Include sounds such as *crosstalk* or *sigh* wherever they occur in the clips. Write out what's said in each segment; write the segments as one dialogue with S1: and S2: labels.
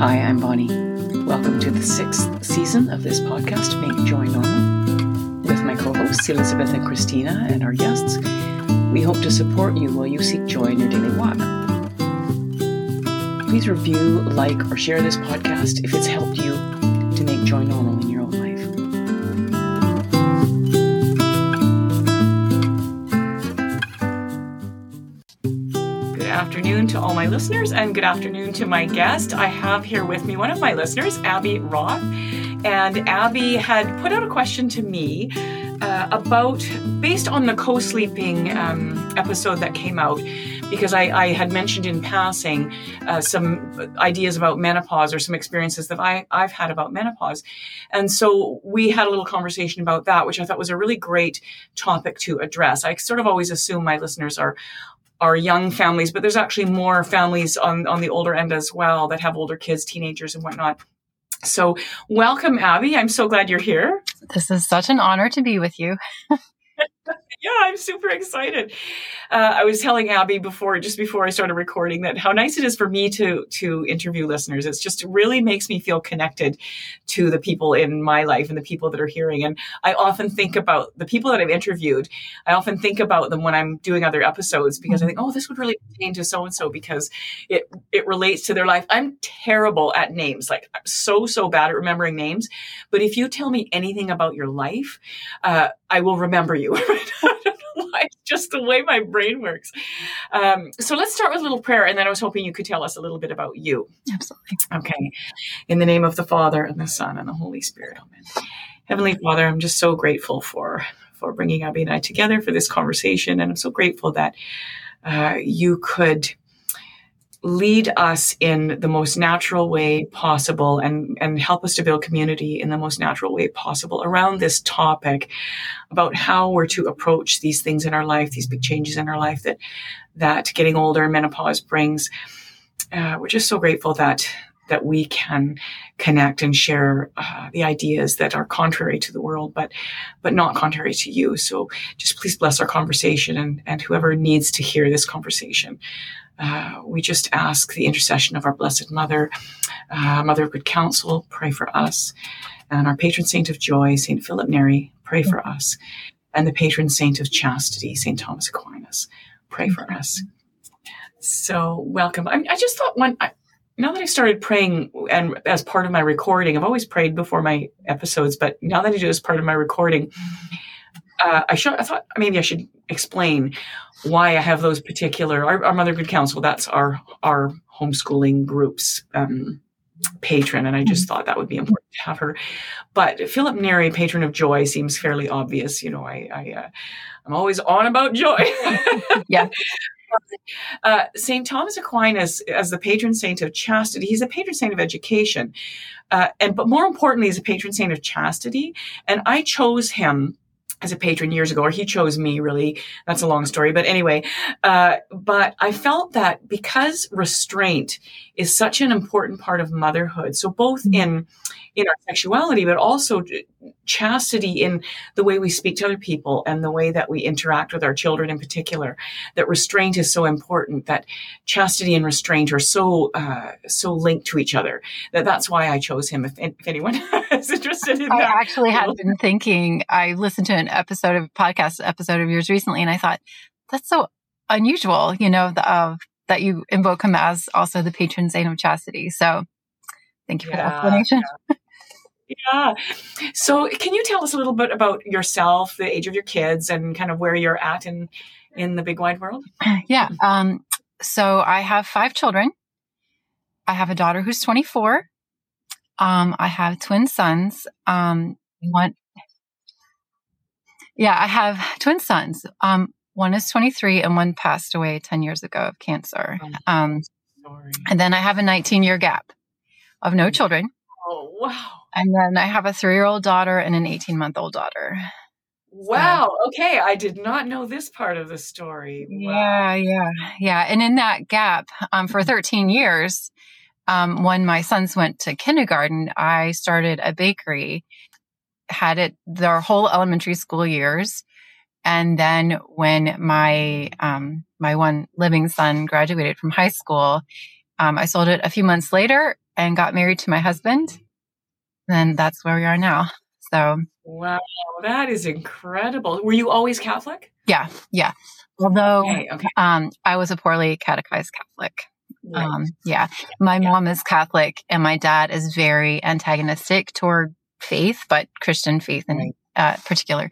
S1: Hi, I'm Bonnie. Welcome to the sixth season of this podcast, Make Joy Normal, with my co hosts Elizabeth and Christina and our guests. We hope to support you while you seek joy in your daily walk. Please review, like, or share this podcast if it's helped you to make joy normal in your afternoon to all my listeners, and good afternoon to my guest. I have here with me one of my listeners, Abby Roth. And Abby had put out a question to me uh, about, based on the co sleeping um, episode that came out, because I, I had mentioned in passing uh, some ideas about menopause or some experiences that I, I've had about menopause. And so we had a little conversation about that, which I thought was a really great topic to address. I sort of always assume my listeners are are young families, but there's actually more families on, on the older end as well that have older kids, teenagers, and whatnot. So, welcome, Abby. I'm so glad you're here.
S2: This is such an honor to be with you. *laughs*
S1: yeah, I'm super excited. Uh, I was telling Abby before, just before I started recording, that how nice it is for me to to interview listeners. It's just really makes me feel connected to the people in my life and the people that are hearing. And I often think about the people that I've interviewed. I often think about them when I'm doing other episodes because I think, oh, this would really pertain to so and so because it it relates to their life. I'm terrible at names, like I'm so so bad at remembering names. But if you tell me anything about your life, uh, I will remember you. *laughs* why. just the way my brain works. Um, so let's start with a little prayer, and then I was hoping you could tell us a little bit about you.
S2: Absolutely.
S1: Okay. In the name of the Father and the Son and the Holy Spirit. Amen. Heavenly Father, I'm just so grateful for for bringing Abby and I together for this conversation, and I'm so grateful that uh, you could lead us in the most natural way possible and, and help us to build community in the most natural way possible around this topic about how we're to approach these things in our life, these big changes in our life that, that getting older and menopause brings. Uh, we're just so grateful that that we can connect and share uh, the ideas that are contrary to the world, but but not contrary to you. So just please bless our conversation and and whoever needs to hear this conversation. Uh, we just ask the intercession of our Blessed Mother, uh, Mother of Good Counsel, pray for us. And our patron saint of joy, Saint Philip Neri, pray for us. And the patron saint of chastity, Saint Thomas Aquinas, pray for us. So, welcome. I, I just thought one, now that I started praying and as part of my recording, I've always prayed before my episodes, but now that I do as part of my recording, uh, I should, I thought maybe I should explain why I have those particular our, our Mother Good Counsel. That's our our homeschooling groups um, patron, and I just thought that would be important to have her. But Philip Neri, patron of joy, seems fairly obvious. You know, I, I uh, I'm always on about joy. *laughs*
S2: yeah. *laughs*
S1: Uh, Saint Thomas Aquinas, as the patron saint of chastity, he's a patron saint of education, uh, and but more importantly, he's a patron saint of chastity. And I chose him as a patron years ago, or he chose me really. That's a long story. But anyway, uh, but I felt that because restraint is such an important part of motherhood. So both mm-hmm. in, in our sexuality, but also chastity in the way we speak to other people and the way that we interact with our children in particular, that restraint is so important, that chastity and restraint are so, uh, so linked to each other that that's why I chose him. If, if anyone *laughs* is interested in that.
S2: I actually had been thinking, I listened to an episode of podcast episode of yours recently and I thought, that's so unusual, you know, the, of that you invoke him as also the patron saint of chastity. So thank you yeah, for the explanation.
S1: Yeah. *laughs* yeah. So can you tell us a little bit about yourself, the age of your kids and kind of where you're at in, in the big wide world? *clears throat*
S2: Yeah. Um, so I have five children. I have a daughter who's 24. Um, I have twin sons. Um, one, yeah, I have twin sons. Um, one is 23 and one passed away 10 years ago of cancer. Oh, um, and then I have a 19 year gap of no children.
S1: Oh, wow.
S2: And then I have a three year old daughter and an 18 month old daughter.
S1: Wow. So, okay. I did not know this part of the story.
S2: Wow. Yeah. Yeah. Yeah. And in that gap, um, for 13 years, um, when my sons went to kindergarten, I started a bakery, had it their whole elementary school years. And then when my, um, my one living son graduated from high school, um, I sold it a few months later and got married to my husband. And that's where we are now. So,
S1: wow, that is incredible. Were you always Catholic?
S2: Yeah, yeah. Although okay, okay. Um, I was a poorly catechized Catholic. Right. Um, yeah, my yeah. mom is Catholic and my dad is very antagonistic toward faith, but Christian faith in right. uh, particular.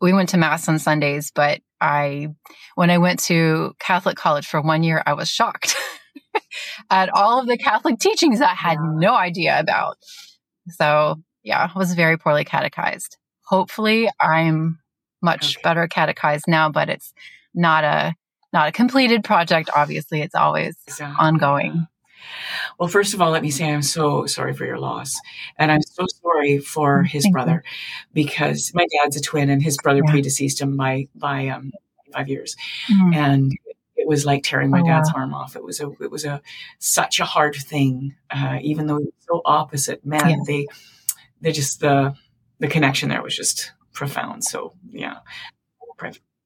S2: We went to mass on Sundays, but I, when I went to Catholic college for one year, I was shocked *laughs* at all of the Catholic teachings I had yeah. no idea about. So yeah, I was very poorly catechized. Hopefully I'm much okay. better catechized now, but it's not a not a completed project. Obviously, it's always exactly. ongoing.
S1: Well, first of all, let me say I'm so sorry for your loss. And I'm so sorry for his Thank brother you. because my dad's a twin and his brother yeah. predeceased him by, by um, five years. Mm-hmm. And it was like tearing my oh, dad's wow. arm off. It was a, it was a, such a hard thing. Uh, even though so opposite, man, yeah. they, they just, the, the connection there was just profound. So yeah,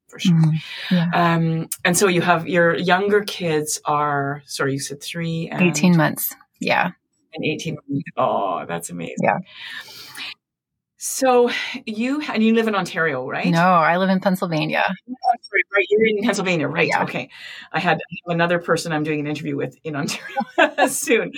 S1: for sure. Mm-hmm. Yeah. Um, and so you have your younger kids are, sorry, you said three
S2: and 18 months. Yeah.
S1: And 18. Oh, that's amazing.
S2: Yeah.
S1: So you and you live in Ontario, right?
S2: No, I live in Pennsylvania.
S1: Oh, sorry, right, you're in Pennsylvania, right? Yeah. Okay. I had another person I'm doing an interview with in Ontario *laughs* soon.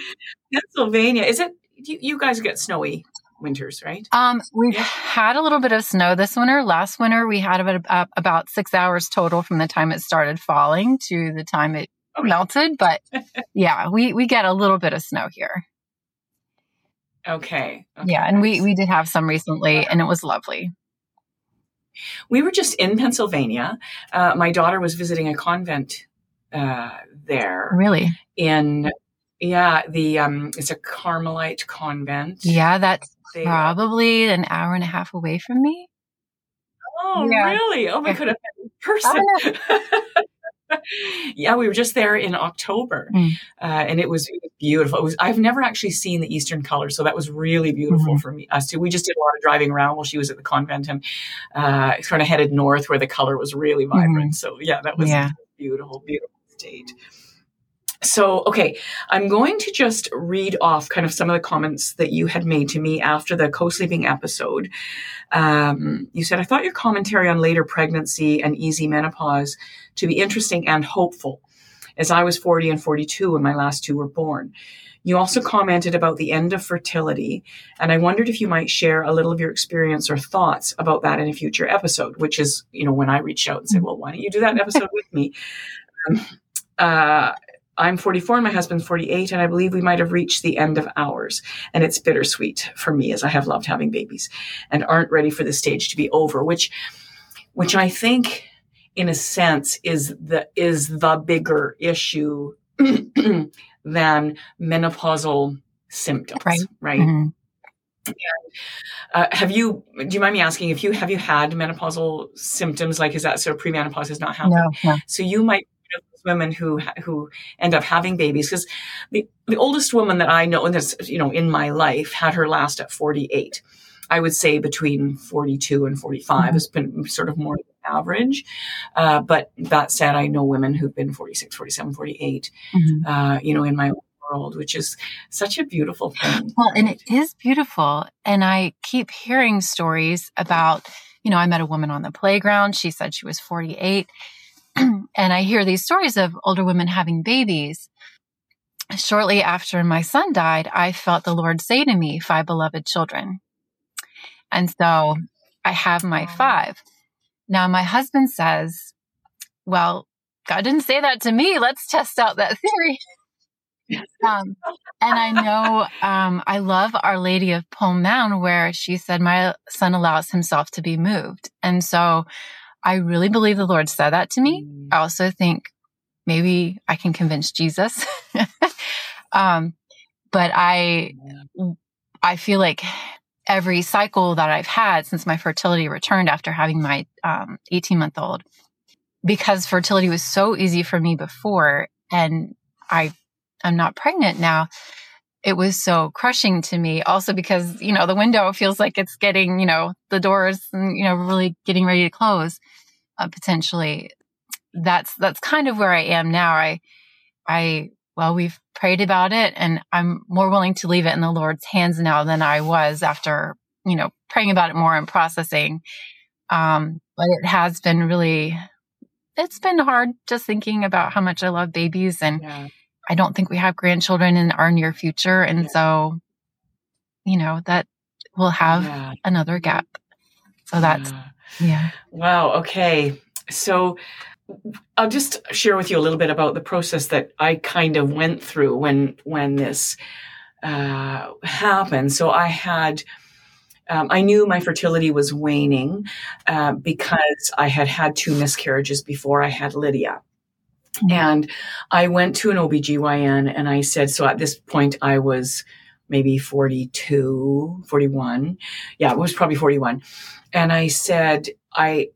S1: Pennsylvania, is it? You, you guys get snowy winters, right?
S2: Um, we've yeah. had a little bit of snow this winter. Last winter, we had about, uh, about six hours total from the time it started falling to the time it okay. melted. But *laughs* yeah, we, we get a little bit of snow here.
S1: Okay.
S2: okay. Yeah. And we, we did have some recently and it was lovely.
S1: We were just in Pennsylvania. Uh, my daughter was visiting a convent uh, there.
S2: Really?
S1: In yeah, the um, it's a Carmelite convent.
S2: Yeah, that's they, Probably an hour and a half away from me.
S1: Oh, yeah. really? Oh, we could have met in person. *laughs* *laughs* yeah, we were just there in October, mm. uh, and it was, it was beautiful. It was, I've never actually seen the Eastern colors, so that was really beautiful mm-hmm. for me. Us too. We just did a lot of driving around while she was at the convent, and uh, sort of headed north where the color was really vibrant. Mm-hmm. So yeah, that was yeah. beautiful, beautiful state. So, okay, I'm going to just read off kind of some of the comments that you had made to me after the co sleeping episode. Um, you said, I thought your commentary on later pregnancy and easy menopause to be interesting and hopeful, as I was 40 and 42 when my last two were born. You also commented about the end of fertility, and I wondered if you might share a little of your experience or thoughts about that in a future episode, which is, you know, when I reached out and said, well, why don't you do that episode with me? Um, uh, I'm 44 and my husband's 48, and I believe we might have reached the end of ours. And it's bittersweet for me as I have loved having babies and aren't ready for the stage to be over, which, which I think in a sense is the, is the bigger issue *clears throat* than menopausal symptoms, right? Right. Mm-hmm. Uh, have you? Do you mind me asking if you have you had menopausal symptoms? Like, is that so? Premenopause has not happened. No, no. So you might women who who end up having babies because the, the oldest woman that I know and that's you know in my life had her last at 48. I would say between 42 and 45 mm-hmm. has been sort of more average. Uh, but that said, I know women who've been 46, 47, 48, mm-hmm. uh, you know, in my world, which is such a beautiful thing.
S2: Well, and it is beautiful. And I keep hearing stories about, you know, I met a woman on the playground. She said she was 48 *clears throat* and I hear these stories of older women having babies. Shortly after my son died, I felt the Lord say to me, Five beloved children. And so I have my five. Now, my husband says, Well, God didn't say that to me. Let's test out that theory. *laughs* Um, and I know um, I love Our Lady of Pellevoisin, where she said, My son allows himself to be moved. And so I really believe the Lord said that to me. Mm. I also think maybe I can convince Jesus. *laughs* um, but I, I feel like every cycle that I've had since my fertility returned after having my um, 18 month old, because fertility was so easy for me before, and I, I'm not pregnant now. It was so crushing to me. Also because you know the window feels like it's getting, you know, the doors, you know, really getting ready to close uh, potentially that's that's kind of where I am now. I I well, we've prayed about it and I'm more willing to leave it in the Lord's hands now than I was after, you know, praying about it more and processing. Um, but it has been really, it's been hard just thinking about how much I love babies and yeah. I don't think we have grandchildren in our near future. And yeah. so, you know, that we'll have yeah. another gap. So that's, yeah.
S1: Wow. Okay. So, I'll just share with you a little bit about the process that I kind of went through when when this uh, happened. So I had. Um, I knew my fertility was waning uh, because I had had two miscarriages before I had Lydia. Mm-hmm. And I went to an OBGYN and I said, so at this point I was maybe 42, 41. Yeah, it was probably 41. And I said, I,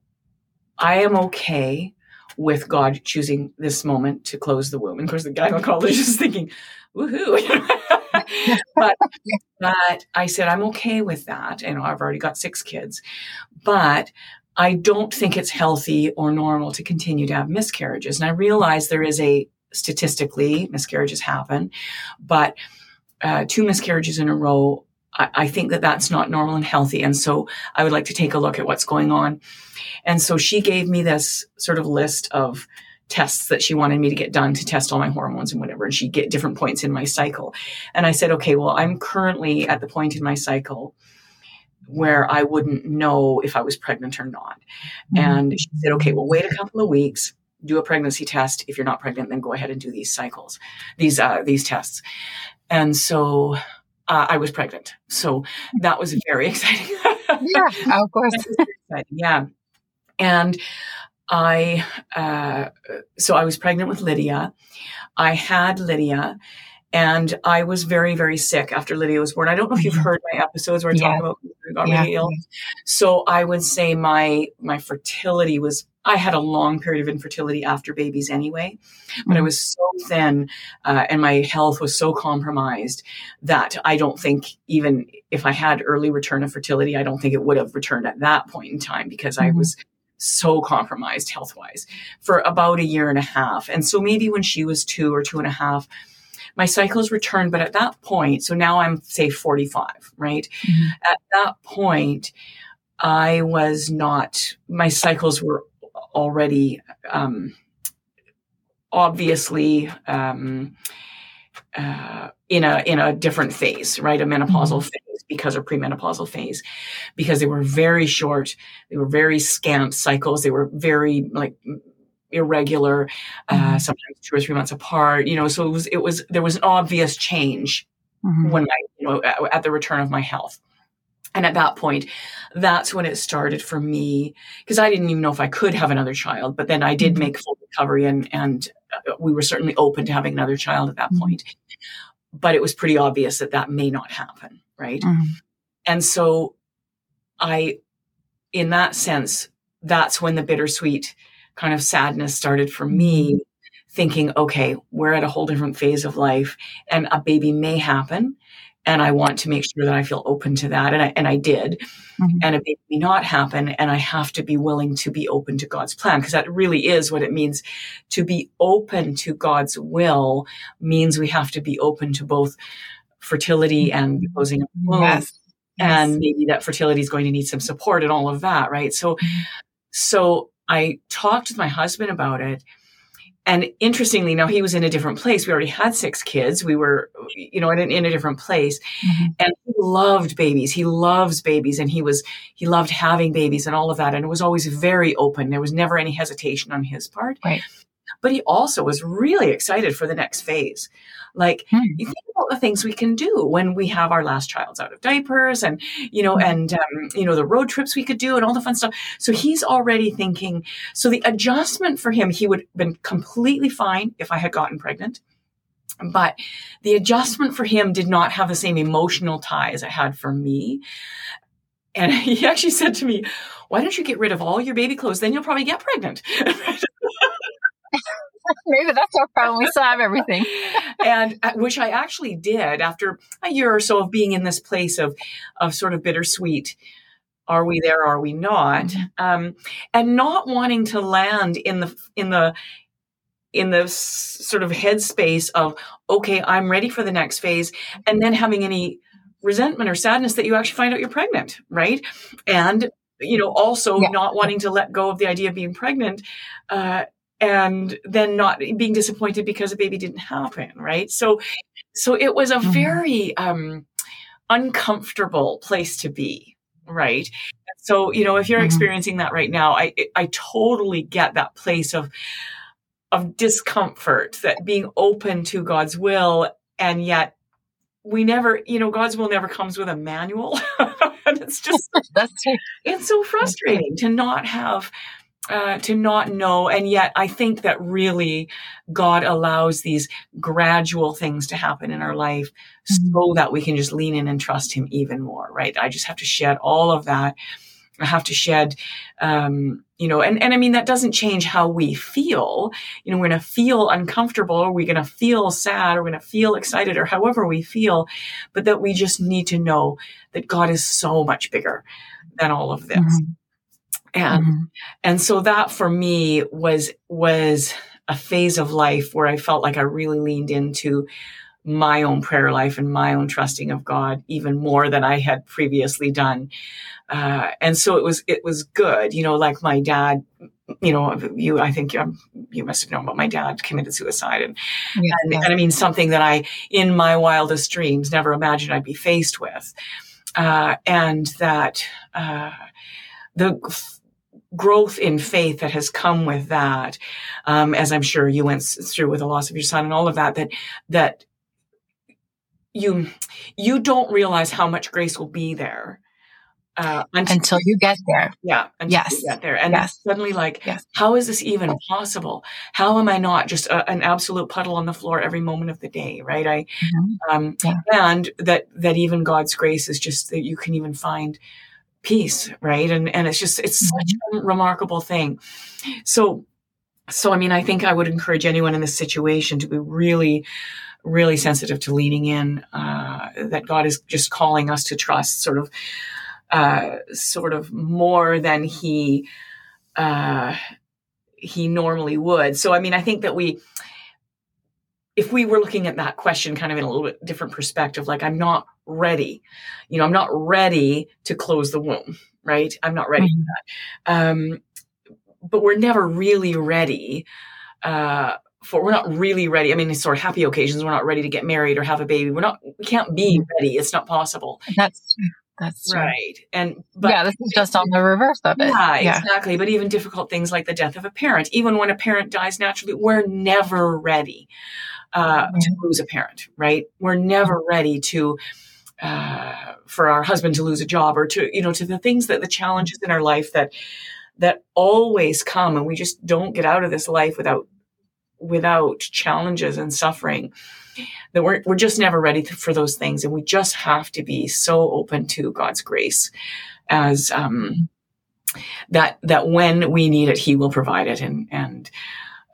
S1: I am okay with God choosing this moment to close the womb. And of course, the gynecologist is thinking, woohoo. *laughs* but, but I said, I'm okay with that. And I've already got six kids. But I don't think it's healthy or normal to continue to have miscarriages. And I realize there is a statistically miscarriages happen, but uh, two miscarriages in a row I, think that that's not normal and healthy. And so I would like to take a look at what's going on. And so she gave me this sort of list of tests that she wanted me to get done to test all my hormones and whatever. And she'd get different points in my cycle. And I said, okay, well, I'm currently at the point in my cycle where I wouldn't know if I was pregnant or not. Mm-hmm. And she said, okay, well, wait a couple of weeks, do a pregnancy test. If you're not pregnant, then go ahead and do these cycles, these, uh, these tests. And so uh, I was pregnant. So that was very *laughs* exciting.
S2: yeah, of course.
S1: yeah. And I, uh, so I was pregnant with Lydia. I had Lydia and I was very, very sick after Lydia was born. I don't know if you've mm-hmm. heard my episodes where I yeah. talk about got yeah. really ill. So I would say my my fertility was I had a long period of infertility after babies anyway, but mm-hmm. I was so thin uh, and my health was so compromised that I don't think even if I had early return of fertility, I don't think it would have returned at that point in time because mm-hmm. I was so compromised health wise for about a year and a half. And so maybe when she was two or two and a half, my cycles returned, but at that point, so now I'm say 45, right? Mm-hmm. At that point, I was not, my cycles were already um, obviously um, uh, in a in a different phase, right? A menopausal mm-hmm. phase because of premenopausal phase, because they were very short, they were very scant cycles, they were very like irregular, uh, mm-hmm. sometimes two or three months apart. You know, so it was it was there was an obvious change mm-hmm. when I you know at the return of my health. And at that point, that's when it started for me because I didn't even know if I could have another child. But then I did mm-hmm. make full recovery, and and uh, we were certainly open to having another child at that mm-hmm. point. But it was pretty obvious that that may not happen, right? Mm-hmm. And so, I, in that sense, that's when the bittersweet kind of sadness started for me mm-hmm. thinking, okay, we're at a whole different phase of life and a baby may happen. And I want to make sure that I feel open to that. And I, and I did. Mm-hmm. And it may not happen. And I have to be willing to be open to God's plan because that really is what it means. To be open to God's will means we have to be open to both fertility and mm-hmm. closing of womb. Yes. And maybe that fertility is going to need some support and all of that. Right. So, mm-hmm. so I talked with my husband about it. And interestingly, now he was in a different place. We already had six kids. We were, you know, in, in a different place. Mm-hmm. And he loved babies. He loves babies. And he was, he loved having babies and all of that. And it was always very open. There was never any hesitation on his part.
S2: Right.
S1: But he also was really excited for the next phase. Like, hmm. you think about the things we can do when we have our last child's out of diapers and, you know, hmm. and, um, you know, the road trips we could do and all the fun stuff. So he's already thinking, so the adjustment for him, he would have been completely fine if I had gotten pregnant. But the adjustment for him did not have the same emotional tie as it had for me. And *laughs* he actually said to me, why don't you get rid of all your baby clothes? Then you'll probably get pregnant. *laughs*
S2: Our problem. We still have everything. *laughs*
S1: and uh, which I actually did after a year or so of being in this place of, of sort of bittersweet. Are we there? Are we not? Mm-hmm. Um, and not wanting to land in the in the in the sort of headspace of okay i'm ready for the next phase and then having any resentment or sadness that you actually find out you're pregnant right and you know also yeah. not wanting to let go of the idea of being pregnant uh, and then not being disappointed because a baby didn't happen right so so it was a mm-hmm. very um uncomfortable place to be right so you know if you're mm-hmm. experiencing that right now i i totally get that place of of discomfort that being open to god's will and yet we never you know god's will never comes with a manual *laughs* and it's just *laughs*
S2: that's
S1: it's so frustrating to not have uh, to not know. And yet I think that really God allows these gradual things to happen in our life mm-hmm. so that we can just lean in and trust him even more, right? I just have to shed all of that. I have to shed, um, you know, and, and I mean, that doesn't change how we feel. You know, we're going to feel uncomfortable or we're going to feel sad or we're going to feel excited or however we feel, but that we just need to know that God is so much bigger than all of this. Mm-hmm and mm-hmm. and so that for me was was a phase of life where I felt like I really leaned into my own prayer life and my own trusting of God even more than I had previously done. Uh, and so it was, it was good, you know, like my dad, you know, you, I think um, you must have known about my dad committed suicide and, yeah, and, and, I mean, something that I, in my wildest dreams, never imagined I'd be faced with. Uh, and that, uh, the growth in faith that has come with that, um, as I'm sure you went through with the loss of your son and all of that, that that you you don't realize how much grace will be there
S2: uh, until, until, you get there.
S1: Yeah.
S2: yes.
S1: get there. And yes. suddenly like, yes. how is this even possible? How am I not just a, an absolute puddle on the floor every moment of the day? Right. I, mm-hmm. um, yeah. and that, that even God's grace is just that you can even find peace, right? And and it's just it's such mm-hmm. a remarkable thing. So so I mean, I think I would encourage anyone in this situation to be really really sensitive to leaning in uh, that God is just calling us to trust sort of uh, sort of more than he uh, he normally would. So I mean, I think that we if we were looking at that question kind of in a little bit different perspective, like I'm not ready, you know, I'm not ready to close the womb, right? I'm not ready mm-hmm. for that. Um, but we're never really ready, uh, for, we're not really ready. I mean, sort of happy occasions. We're not ready to get married or have a baby. We're not, we can't be mm-hmm. ready. It's not possible.
S2: That's. That's
S1: true. right. And
S2: but yeah, this is just on the reverse of it.
S1: Yeah, yeah, exactly. But even difficult things like the death of a parent, even when a parent dies naturally, we're never ready uh, mm-hmm. to lose a parent, right? We're never ready to uh, for our husband to lose a job or to you know to the things that the challenges in our life that that always come and we just don't get out of this life without without challenges and suffering that we're, we're just never ready for those things. And we just have to be so open to god's grace as um, that that when we need it he will provide it. And and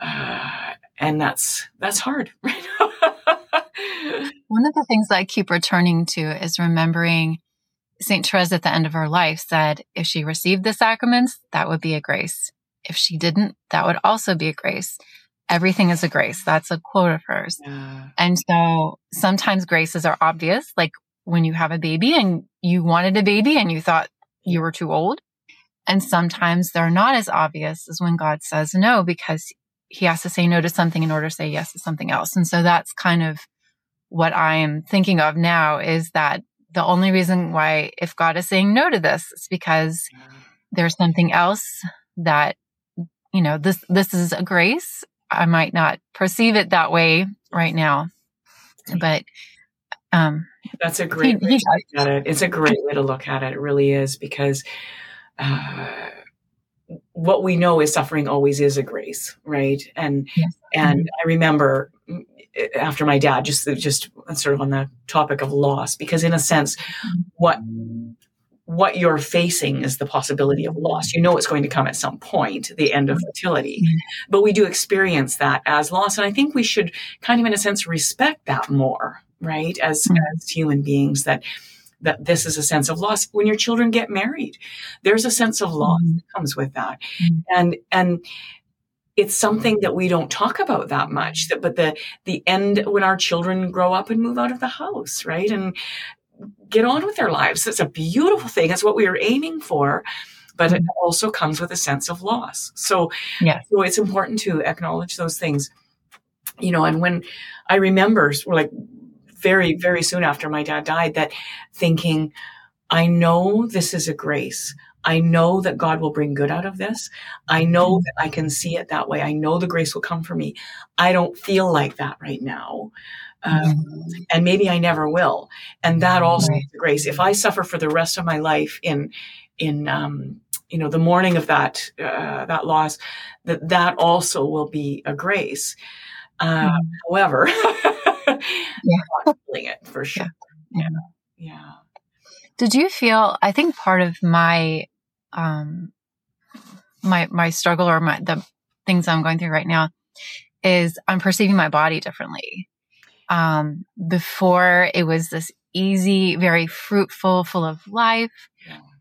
S1: uh, and that's that's hard *laughs* right
S2: one of the things I keep returning to is remembering St. Therese at the end of her life said, if she received the sacraments, that would be a grace. If she didn't, that would also be a grace. Everything is a grace. That's a quote of hers. Yeah. And so sometimes graces are obvious, like when you have a baby and you wanted a baby and you thought you were too old. And sometimes they're not as obvious as when God says no, because he has to say no to something in order to say yes to something else. And so that's kind of what I am thinking of now is that the only reason why, if God is saying no to this, is because there's something else that, you know, this, this is a grace. I might not perceive it that way right now, but, um,
S1: that's a great he, way to look at it. It's a great way to look at it. It really is because, uh, what we know is suffering always is a grace, right? And yes. and mm-hmm. I remember after my dad, just just sort of on the topic of loss, because in a sense, what what you're facing is the possibility of loss. You know it's going to come at some point, the end of fertility. Mm-hmm. But we do experience that as loss. And I think we should kind of, in a sense, respect that more, right? As, mm-hmm. as human beings, that that this is a sense of loss. When your children get married, there's a sense of loss mm-hmm. that comes with that. Mm-hmm. And and it's something that we don't talk about that much that but the the end when our children grow up and move out of the house right? And get on with their lives. It's a beautiful thing. It's what we were aiming for but it mm-hmm. also comes with a sense of loss. So
S2: yeah.
S1: so it's important to acknowledge those things. You know and when i remember like very very soon after my dad died that thinking i know this is a grace I know that God will bring good out of this. I know mm-hmm. that I can see it that way. I know the grace will come for me. I don't feel like that right now. Um, mm-hmm. and maybe I never will. And that also right. is grace. If I suffer for the rest of my life in, in, um, you know, the mourning of that, uh, that loss, that that also will be a grace. Uh, mm. However, *laughs* yeah. feeling it for sure.
S2: Yeah. yeah. yeah. Did you feel, I think part of my um, my my struggle or my the things I'm going through right now is I'm perceiving my body differently. Um, before it was this easy, very fruitful, full of life.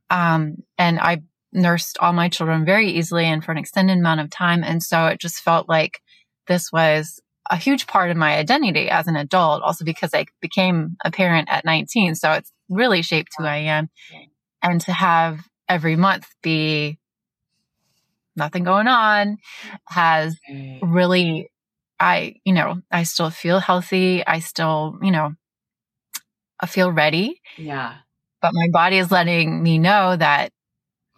S2: Um, and I nursed all my children very easily and for an extended amount of time. And so it just felt like this was a huge part of my identity as an adult, also because I became a parent at 19. So it's really shaped who I am. And to have every month be nothing going on has really I, you know, I still feel healthy. I still, you know, I feel ready.
S1: Yeah.
S2: But my body is letting me know that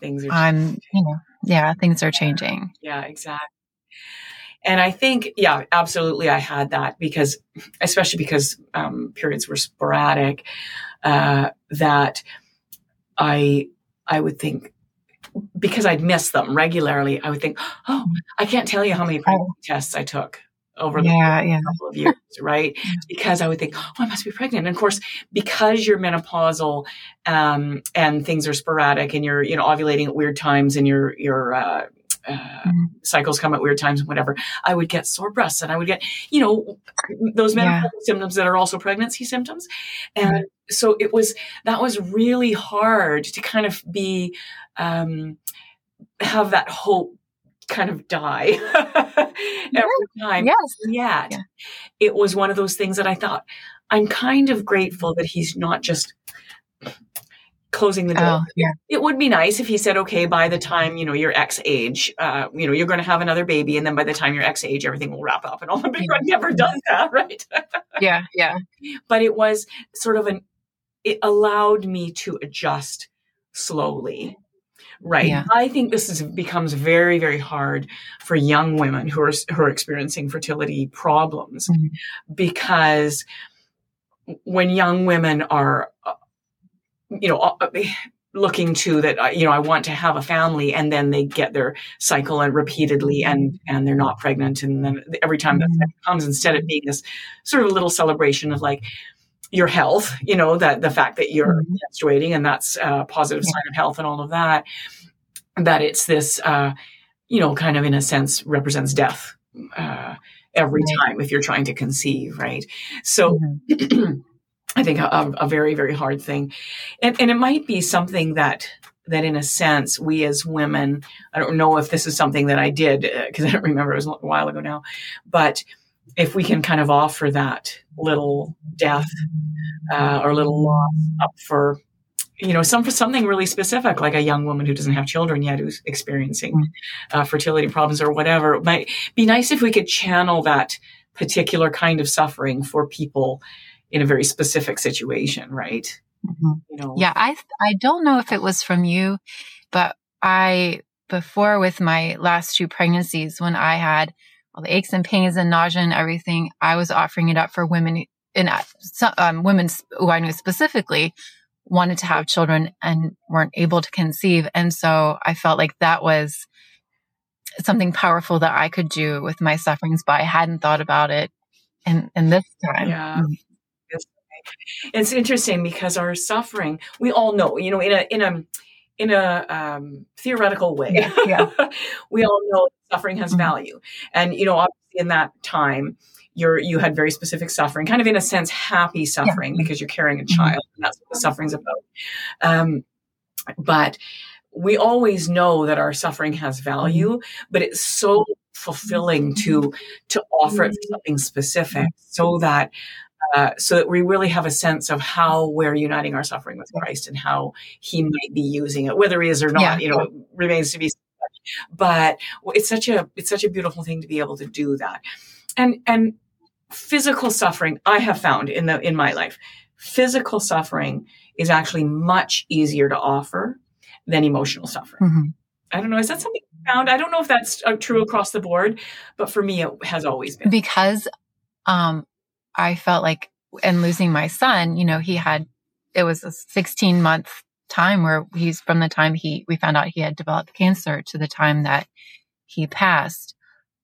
S1: things are
S2: I'm, changing. you know, yeah, things are changing.
S1: Yeah, exactly. And I think, yeah, absolutely, I had that because, especially because um, periods were sporadic, uh, that I I would think because I'd miss them regularly, I would think, oh, I can't tell you how many pregnancy oh. tests I took over the yeah, yeah. couple of years, *laughs* right? because I would think, oh, I must be pregnant. And of course, because you're menopausal um, and things are sporadic and you're, you know, ovulating at weird times and you're, you're, uh, uh, mm-hmm. cycles come at weird times and whatever, I would get sore breasts and I would get, you know, those menopausal yeah. symptoms that are also pregnancy symptoms. And mm-hmm. so it was, that was really hard to kind of be, um, have that hope kind of die *laughs* every time.
S2: Yes.
S1: Yet yeah. it was one of those things that I thought, I'm kind of grateful that he's not just closing the door. Oh,
S2: yeah.
S1: It would be nice if he said, okay, by the time, you know, your X age, uh, you know, you're going to have another baby. And then by the time your X age, everything will wrap up and all. the big yeah. never does that, *laughs* right?
S2: yeah. Yeah.
S1: But it was sort of an, it allowed me to adjust slowly. Right. Yeah. I think this is becomes very, very hard for young women who are who are experiencing fertility problems mm-hmm. because when young women are uh, you know, uh, looking to that, uh, you know, I want to have a family and then they get their cycle and repeatedly and, and they're not pregnant. And then every time that mm-hmm. comes, instead of being this sort of a little celebration of like, your health, you know, that the fact that you're mm-hmm. menstruating and that's a positive sign of health and all of that, that it's this, uh, you know, kind of in a sense represents death, uh, every time if you're trying to conceive, right? So, mm-hmm. *clears throat* I think a, a, very, very hard thing. And, and it might be something that, that in a sense, we as women, I don't know if this is something that I did, because uh, I don't remember, it was a while ago now, but if we can kind of offer that little death uh, or little loss up for, you know, some for something really specific, like a young woman who doesn't have children yet, who's experiencing mm. uh, fertility problems or whatever, it might be nice if we could channel that particular kind of suffering for people in a very specific situation, right?
S2: Mm-hmm. You know. Yeah, I I don't know if it was from you, but I before with my last two pregnancies when I had all the aches and pains and nausea and everything, I was offering it up for women in um, women who I knew specifically wanted to have children and weren't able to conceive, and so I felt like that was something powerful that I could do with my sufferings, but I hadn't thought about it in in this time.
S1: Yeah. Mm-hmm it's interesting because our suffering, we all know, you know, in a in a in a um, theoretical way, yeah, yeah. *laughs* we all know suffering has mm-hmm. value, and you know, obviously in that time, you're you had very specific suffering, kind of in a sense happy suffering yeah. because you're carrying a mm-hmm. child, mm-hmm. and that's what the suffering's about. Um, but we always know that our suffering has value, mm-hmm. but it's so fulfilling to to offer it for something specific so that uh, so that we really have a sense of how we're uniting our suffering with Christ and how He might be using it, whether He is or not. Yeah. You know, remains to be. Seen. But it's such a it's such a beautiful thing to be able to do that, and and physical suffering I have found in the in my life, physical suffering is actually much easier to offer than emotional suffering. Mm-hmm. I don't know. Is that something you found? I don't know if that's uh, true across the board, but for me, it has always been
S2: because um, I felt like, and losing my son, you know, he had, it was a 16 month time where he's from the time he, we found out he had developed cancer to the time that he passed.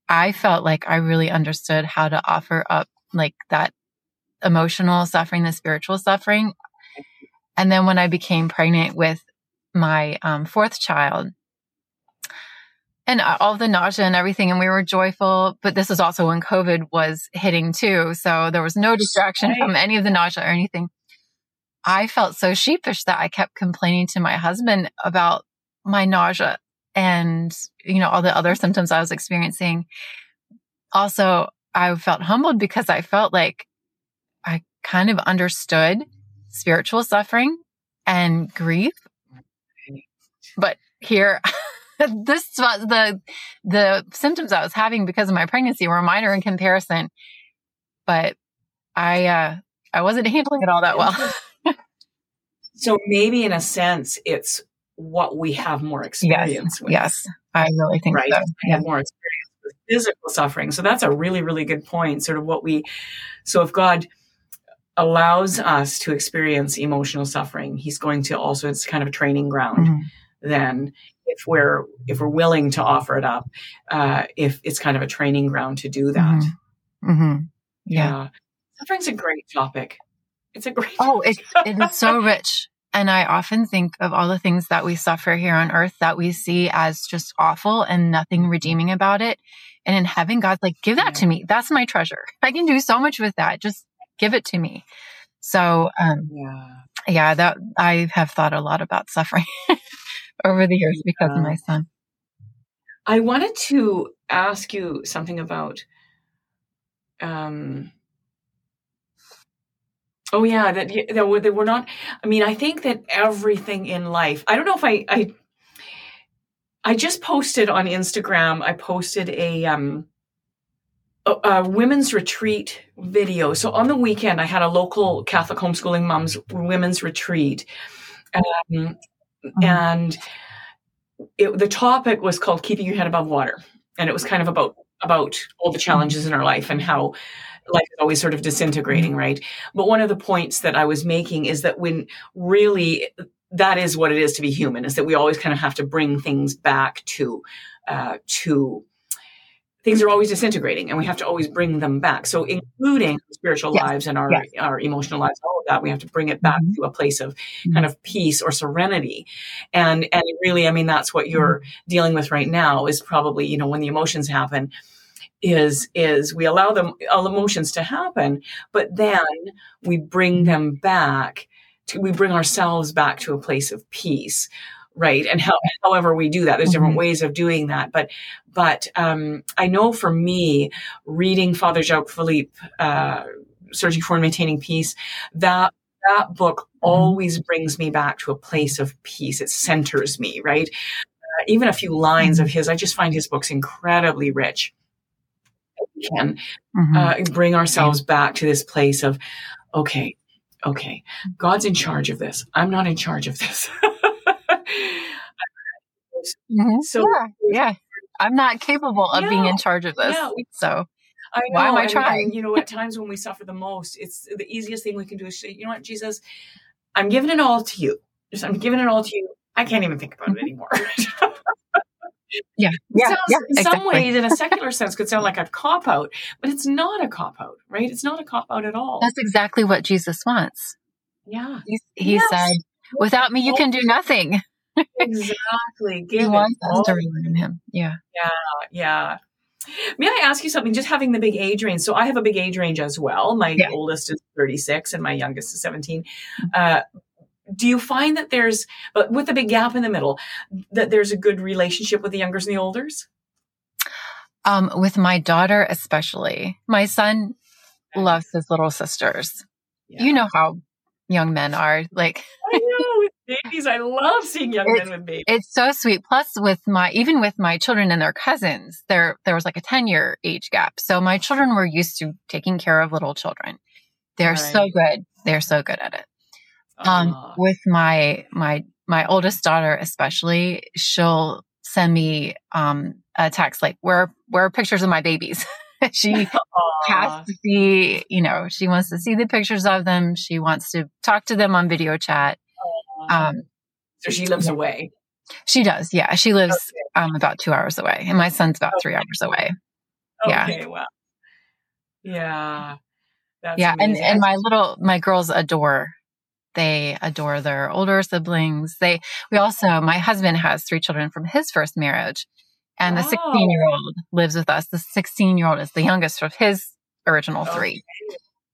S2: I felt like I really understood how to offer up like that emotional suffering, the spiritual suffering. And then when I became pregnant with my um, fourth child, and all the nausea and everything. And we were joyful. But this is also when COVID was hitting too. So there was no distraction right. from any of the nausea or anything. I felt so sheepish that I kept complaining to my husband about my nausea and, you know, all the other symptoms I was experiencing. Also, I felt humbled because I felt like I kind of understood spiritual suffering and grief. But here *laughs* *laughs* this was the the symptoms I was having because of my pregnancy were minor in comparison, but I uh, I wasn't *laughs* handling it all that well. *laughs*
S1: so maybe in a sense, it's what we have more experience
S2: yes, with. Yes, I really think right. So.
S1: Yeah. Have more experience with physical suffering. So that's a really really good point. Sort of what we. So if God allows us to experience emotional suffering, He's going to also it's kind of a training ground. Mm-hmm. Then if we're if we're willing to offer it up, uh, if it's kind of a training ground to do that. Mm-hmm. Mm-hmm. Yeah. yeah. suffering's a great topic. It's a great.
S2: Oh, it, it is so rich. And I often think of all the things that we suffer here on earth that we see as just awful and nothing redeeming about it. And in heaven, God's like, give that yeah. to me. That's my treasure. *laughs* I can do so much with that. Just give it to me. So, um, yeah, yeah, that I have thought a lot about suffering. *laughs* over the years because of my son.
S1: I wanted to ask you something about um oh yeah that that were, that were not i mean i think that everything in life i don't know if i i i just posted on instagram i posted a um a, a women's retreat video. So on the weekend i had a local catholic homeschooling moms women's retreat. Um, Mm-hmm. And it, the topic was called keeping your head above water. And it was kind of about, about all the challenges in our life and how life is always sort of disintegrating, mm-hmm. right? But one of the points that I was making is that when really that is what it is to be human, is that we always kind of have to bring things back to, uh, to things are always disintegrating and we have to always bring them back. So including spiritual lives and our, our emotional lives, all of that, we have to bring it back mm-hmm. to a place of mm-hmm. kind of peace or serenity. And, and really, I mean, that's what you're mm-hmm. dealing with right now is probably, you know, when the emotions happen, is is we allow them all emotions to happen but then we bring them back to, we bring ourselves back to a place of peace right and how, however we do that there's different mm-hmm. ways of doing that but but um, i know for me reading father jacques philippe uh, searching for and maintaining peace that that book mm-hmm. always brings me back to a place of peace it centers me right uh, even a few lines mm-hmm. of his i just find his books incredibly rich we can mm-hmm. uh, bring ourselves back to this place of okay okay god's in charge of this i'm not in charge of this *laughs*
S2: Mm-hmm. So yeah, yeah, I'm not capable of yeah, being in charge of this. Yeah, so I know, why am I trying?
S1: And, you know, at times when we suffer the most, it's the easiest thing we can do is say, you know what, Jesus, I'm giving it all to you. Just I'm giving it all to you. I can't even think about it mm-hmm. anymore. *laughs*
S2: yeah, yeah, sounds, yeah.
S1: In some ways, in a *laughs* secular sense, could sound like a cop out, but it's not a cop out, right? It's not a cop out at all.
S2: That's exactly what Jesus wants.
S1: Yeah,
S2: he, he yes. said, "Without me, you can do nothing."
S1: Exactly. *laughs*
S2: Give he wants us to rely on him. Yeah.
S1: Yeah. Yeah. May I ask you something? Just having the big age range. So I have a big age range as well. My yeah. oldest is 36 and my youngest is 17. Mm-hmm. Uh, do you find that there's, but with a big gap in the middle, that there's a good relationship with the youngers and the olders?
S2: Um, with my daughter, especially. My son loves his little sisters. Yeah. You know how young men are. Like,
S1: I know with babies. I love seeing young men with babies.
S2: It's so sweet. Plus, with my even with my children and their cousins, there there was like a ten year age gap. So my children were used to taking care of little children. They're right. so good. They're so good at it. Um, with my my my oldest daughter, especially, she'll send me um a text like, "Where where are pictures of my babies?" *laughs* she has to see, you know, she wants to see the pictures of them. She wants to talk to them on video chat.
S1: Um, so she lives yeah. away.
S2: She does. Yeah. She lives okay. um, about two hours away and my son's about okay. three hours away.
S1: Okay. Yeah. Wow. Yeah.
S2: That's yeah. Amazing. And, and my little, my girls adore, they adore their older siblings. They, we also, my husband has three children from his first marriage and the 16 year old lives with us. The 16 year old is the youngest of his original three.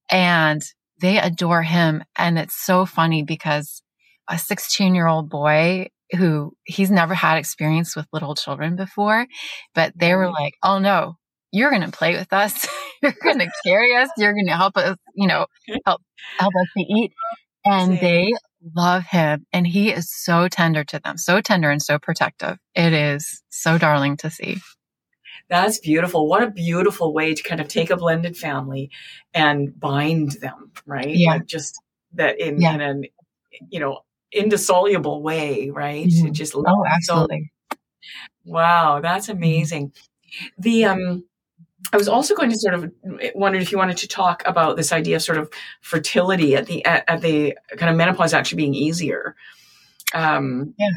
S2: And they adore him. And it's so funny because a 16 year old boy who he's never had experience with little children before, but they were like, Oh no, you're going to play with us. *laughs* you're going *laughs* to carry us. You're going to help us, you know, help, help us to eat. And they love him and he is so tender to them, so tender and so protective. It is so darling to see.
S1: That's beautiful. What a beautiful way to kind of take a blended family and bind them, right?
S2: Yeah. Like
S1: just that in, yeah. in an, you know, indissoluble way, right? Mm-hmm. just
S2: oh, absolutely.
S1: So, wow, that's mm-hmm. amazing. The um I was also going to sort of wondered if you wanted to talk about this idea of sort of fertility at the at, at the kind of menopause actually being easier. Um,
S2: yeah,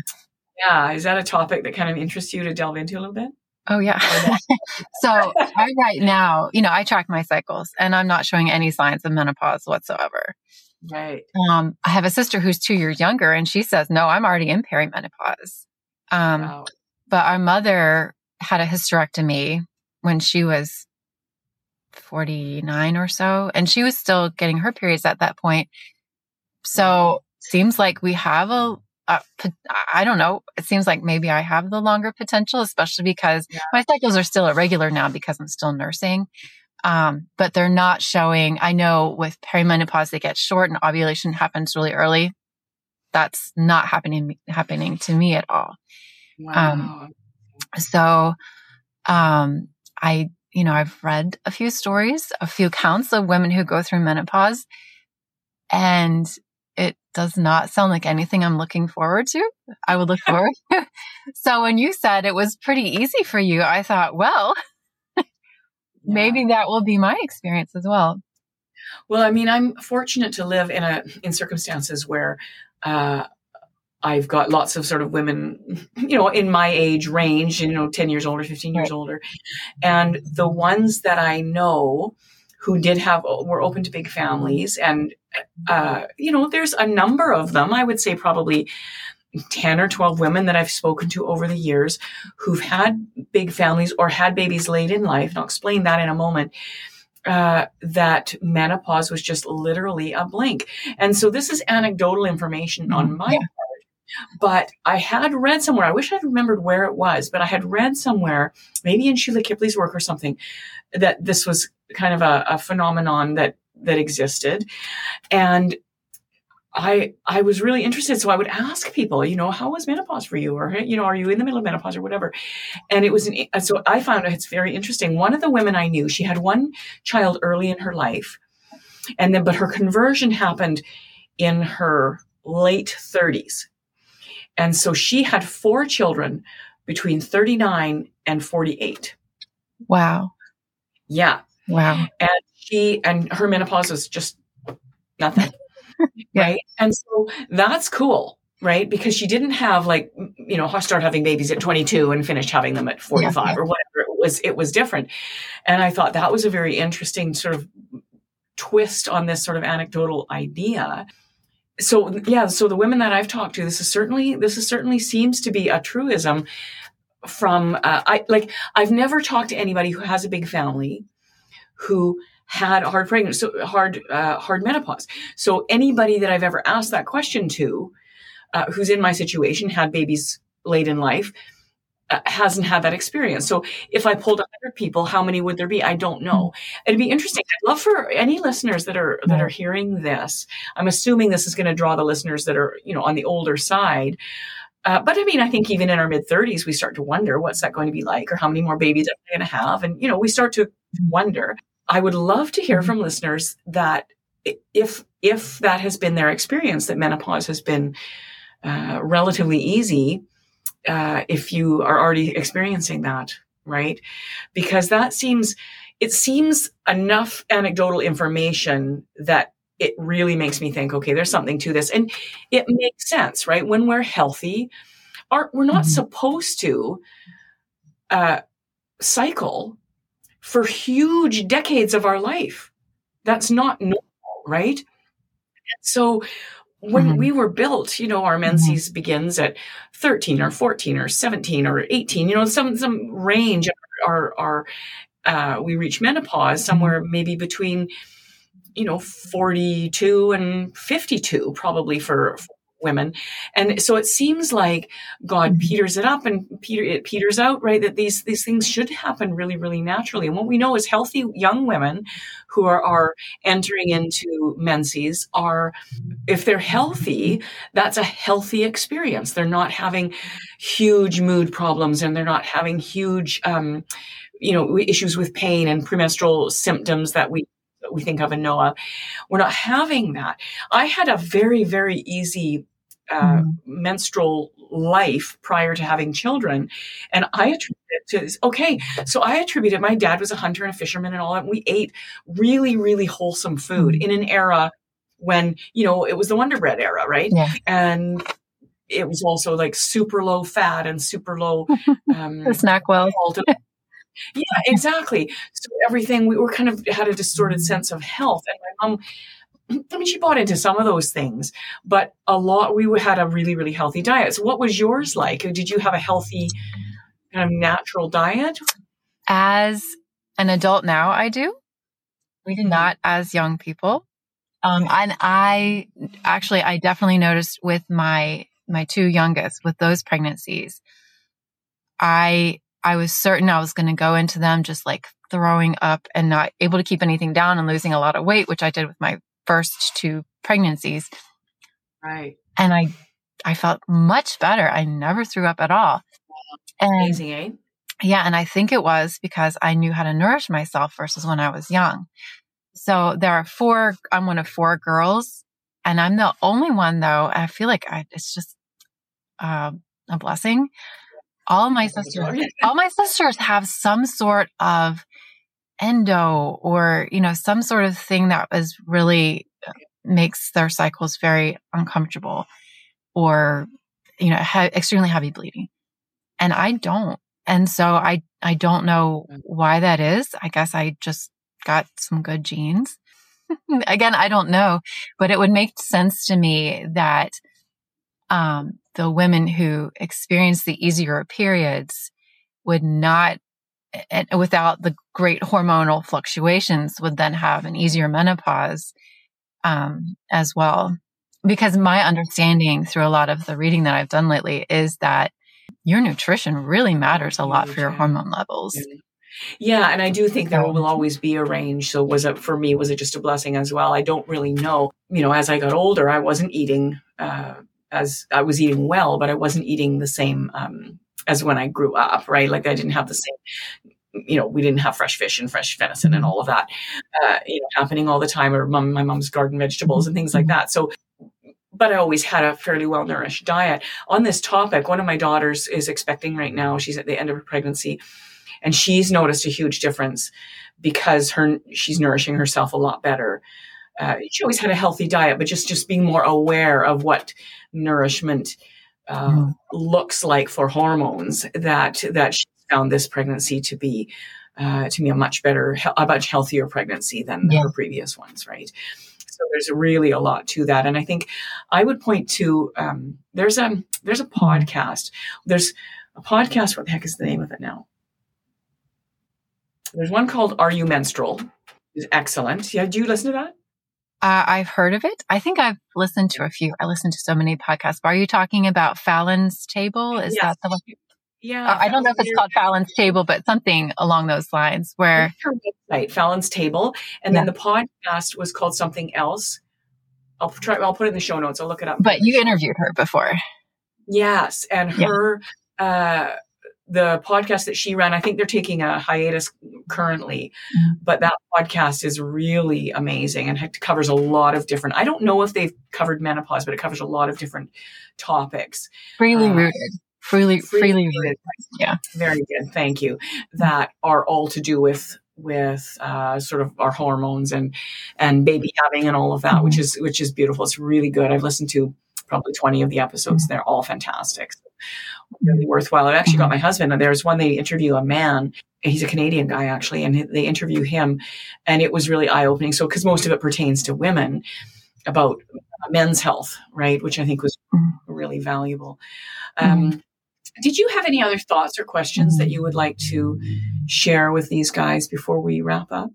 S1: yeah. Is that a topic that kind of interests you to delve into a little bit?
S2: Oh yeah. *laughs* so I right now, you know, I track my cycles, and I'm not showing any signs of menopause whatsoever.
S1: Right.
S2: Um, I have a sister who's two years younger, and she says, "No, I'm already in perimenopause." Um, wow. But our mother had a hysterectomy when she was 49 or so, and she was still getting her periods at that point. So seems like we have a, a I don't know. It seems like maybe I have the longer potential, especially because yeah. my cycles are still irregular now because I'm still nursing. Um, but they're not showing. I know with perimenopause, they get short and ovulation happens really early. That's not happening, happening to me at all. Um, wow. Um, so, um, I, you know, I've read a few stories, a few counts of women who go through menopause and it does not sound like anything I'm looking forward to. I would look forward *laughs* to. So when you said it was pretty easy for you, I thought, well, *laughs* yeah. maybe that will be my experience as well.
S1: Well, I mean, I'm fortunate to live in a in circumstances where uh, I've got lots of sort of women, you know, in my age range, you know, 10 years older, 15 years older. And the ones that I know who did have, were open to big families. And, uh, you know, there's a number of them. I would say probably 10 or 12 women that I've spoken to over the years who've had big families or had babies late in life. And I'll explain that in a moment. Uh, that menopause was just literally a blink. And so this is anecdotal information on my yeah. But I had read somewhere, I wish I'd remembered where it was, but I had read somewhere, maybe in Sheila Kippley's work or something, that this was kind of a, a phenomenon that that existed. And I I was really interested, so I would ask people, you know, how was menopause for you, or you know, are you in the middle of menopause or whatever? And it was an uh, so I found it's very interesting. One of the women I knew, she had one child early in her life, and then but her conversion happened in her late 30s. And so she had four children between 39 and 48.
S2: Wow.
S1: Yeah.
S2: Wow.
S1: And she, and her menopause was just nothing. Yeah. Right. And so that's cool. Right. Because she didn't have like, you know, start having babies at 22 and finished having them at 45 yeah, yeah. or whatever. It was, it was different. And I thought that was a very interesting sort of twist on this sort of anecdotal idea so yeah so the women that i've talked to this is certainly this is certainly seems to be a truism from uh, i like i've never talked to anybody who has a big family who had hard pregnancy so hard uh, hard menopause so anybody that i've ever asked that question to uh, who's in my situation had babies late in life uh, hasn't had that experience. So if I pulled 100 people, how many would there be? I don't know. It'd be interesting. I'd love for any listeners that are that are hearing this. I'm assuming this is going to draw the listeners that are, you know, on the older side. Uh, but I mean, I think even in our mid 30s, we start to wonder what's that going to be like, or how many more babies are we going to have, and you know, we start to wonder. I would love to hear from listeners that if if that has been their experience, that menopause has been uh, relatively easy, uh, if you are already experiencing that, right? Because that seems, it seems enough anecdotal information that it really makes me think, okay, there's something to this. And it makes sense, right? When we're healthy, are, we're not mm-hmm. supposed to uh, cycle for huge decades of our life. That's not normal, right? So when mm-hmm. we were built, you know, our menses mm-hmm. begins at 13 or 14 or 17 or 18, you know, some, some range our, our, uh, we reach menopause somewhere mm-hmm. maybe between, you know, 42 and 52 probably for, for women. And so it seems like God mm-hmm. peters it up and Peter it peters out, right? That these these things should happen really, really naturally. And what we know is healthy young women who are, are entering into menses are if they're healthy, that's a healthy experience. They're not having huge mood problems and they're not having huge um, you know, issues with pain and premenstrual symptoms that we we think of and Noah. We're not having that. I had a very, very easy uh, mm. menstrual life prior to having children. And I attribute it to this. Okay. So I attributed my dad was a hunter and a fisherman and all that. And we ate really, really wholesome food mm. in an era when, you know, it was the Wonder Bread era, right? Yeah. And it was also like super low fat and super low *laughs*
S2: um, SnackWell. *laughs*
S1: Yeah, exactly. So everything we were kind of had a distorted sense of health. And my mom, I mean, she bought into some of those things, but a lot, we had a really, really healthy diet. So what was yours like? Did you have a healthy kind of natural diet?
S2: As an adult now, I do. We did not as young people. Um, and I actually, I definitely noticed with my, my two youngest, with those pregnancies, I I was certain I was going to go into them just like throwing up and not able to keep anything down and losing a lot of weight, which I did with my first two pregnancies.
S1: Right.
S2: And I, I felt much better. I never threw up at all.
S1: And, Amazing, eh?
S2: Yeah. And I think it was because I knew how to nourish myself versus when I was young. So there are four, I'm one of four girls and I'm the only one though. I feel like I, it's just uh, a blessing all my sisters, all my sisters have some sort of endo or, you know, some sort of thing that is really uh, makes their cycles very uncomfortable or, you know, ha- extremely heavy bleeding. And I don't. And so I, I don't know mm. why that is. I guess I just got some good genes. *laughs* Again, I don't know, but it would make sense to me that um, the women who experience the easier periods would not, and without the great hormonal fluctuations, would then have an easier menopause um, as well. Because my understanding through a lot of the reading that I've done lately is that your nutrition really matters a lot for your hormone levels.
S1: Yeah, and I do think there will always be a range. So was it for me? Was it just a blessing as well? I don't really know. You know, as I got older, I wasn't eating uh, as I was eating well, but I wasn't eating the same um, as when I grew up, right? Like I didn't have the same, you know, we didn't have fresh fish and fresh venison and all of that, uh, you know, happening all the time, or mom, my mom's garden vegetables and things like that. So, but I always had a fairly well nourished diet. On this topic, one of my daughters is expecting right now. She's at the end of her pregnancy, and she's noticed a huge difference because her she's nourishing herself a lot better uh, she always had a healthy diet, but just just being more aware of what nourishment uh, mm. looks like for hormones. That that she found this pregnancy to be uh, to be a much better, a much healthier pregnancy than yeah. her previous ones, right? So there's really a lot to that, and I think I would point to um, there's a there's a mm-hmm. podcast. There's a podcast. What the heck is the name of it now? There's one called "Are You Menstrual?" Is excellent. Yeah, do you listen to that?
S2: Uh, I've heard of it. I think I've listened to a few. I listen to so many podcasts. Are you talking about Fallon's Table? Is yes. that the one?
S1: Yeah,
S2: Uh, I don't know if it's called Fallon's Table, but something along those lines where
S1: her website, Fallon's Table, and then the podcast was called something else. I'll try. I'll put it in the show notes. I'll look it up.
S2: but you interviewed her before.
S1: Yes, and
S2: Yeah.
S1: her uh, the podcast that she ran. I think they're taking a hiatus currently,
S2: Mhm.
S1: but that podcast is really amazing and it covers a lot of different. I don't know if they've covered menopause, but it covers a lot of different topics.
S2: Freely
S1: Uh,
S2: rooted. Freely freely rooted. Yeah.
S1: very good. Thank you. That are all to do with with uh, sort of our hormones and and baby having and all of that, which is which is beautiful. It's really good. I've listened to probably twenty of the episodes. They're all fantastic. So really worthwhile. I actually got my husband, and there's one they interview a man. He's a Canadian guy actually, and they interview him, and it was really eye opening. So because most of it pertains to women about men's health, right? Which I think was
S2: Mhm.
S1: really valuable. Um, did you have any other thoughts or questions that you would like to share with these guys before we wrap up?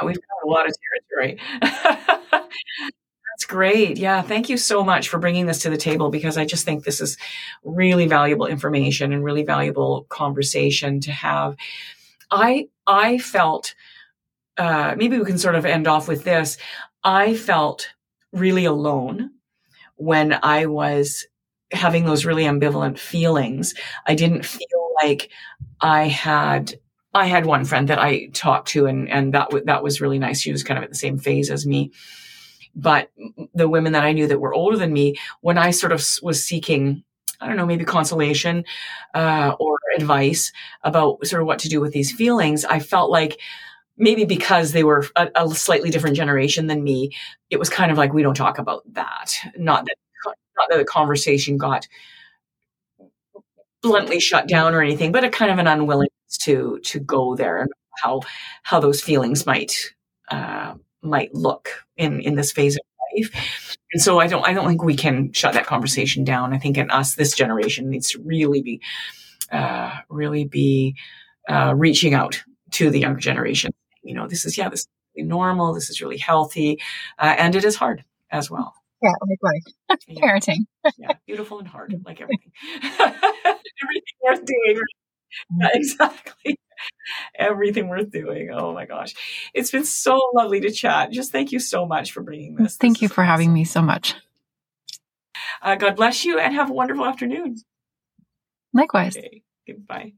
S1: Yeah, we've got a lot of territory. *laughs* That's great. Yeah, thank you so much for bringing this to the table because I just think this is really valuable information and really valuable conversation to have. I I felt uh, maybe we can sort of end off with this. I felt really alone when I was having those really ambivalent feelings. I didn't feel like I had. I had one friend that I talked to, and and that w- that was really nice. She was kind of at the same phase as me. But the women that I knew that were older than me, when I sort of was seeking, I don't know, maybe consolation uh, or advice about sort of what to do with these feelings, I felt like maybe because they were a, a slightly different generation than me, it was kind of like we don't talk about that. Not that not that the conversation got bluntly shut down or anything, but a kind of an unwillingness to to go there and how how those feelings might uh, might look in in this phase of life. And so I don't I don't think we can shut that conversation down. I think in us this generation needs to really be uh, really be uh, reaching out to the younger generation. You know, this is yeah, this is really normal. This is really healthy, uh, and it is hard as well.
S2: Yeah, likewise. *laughs*
S1: Yeah,
S2: Parenting.
S1: yeah, beautiful and hard, *laughs* like everything. *laughs* everything worth doing. Yeah, exactly. Everything worth doing. Oh my gosh. It's been so lovely to chat. Just thank you so much for bringing this.
S2: Thank
S1: This
S2: you for having me so much.
S1: Uh, God bless you and have a wonderful afternoon.
S2: Likewise.
S1: Okay. Goodbye.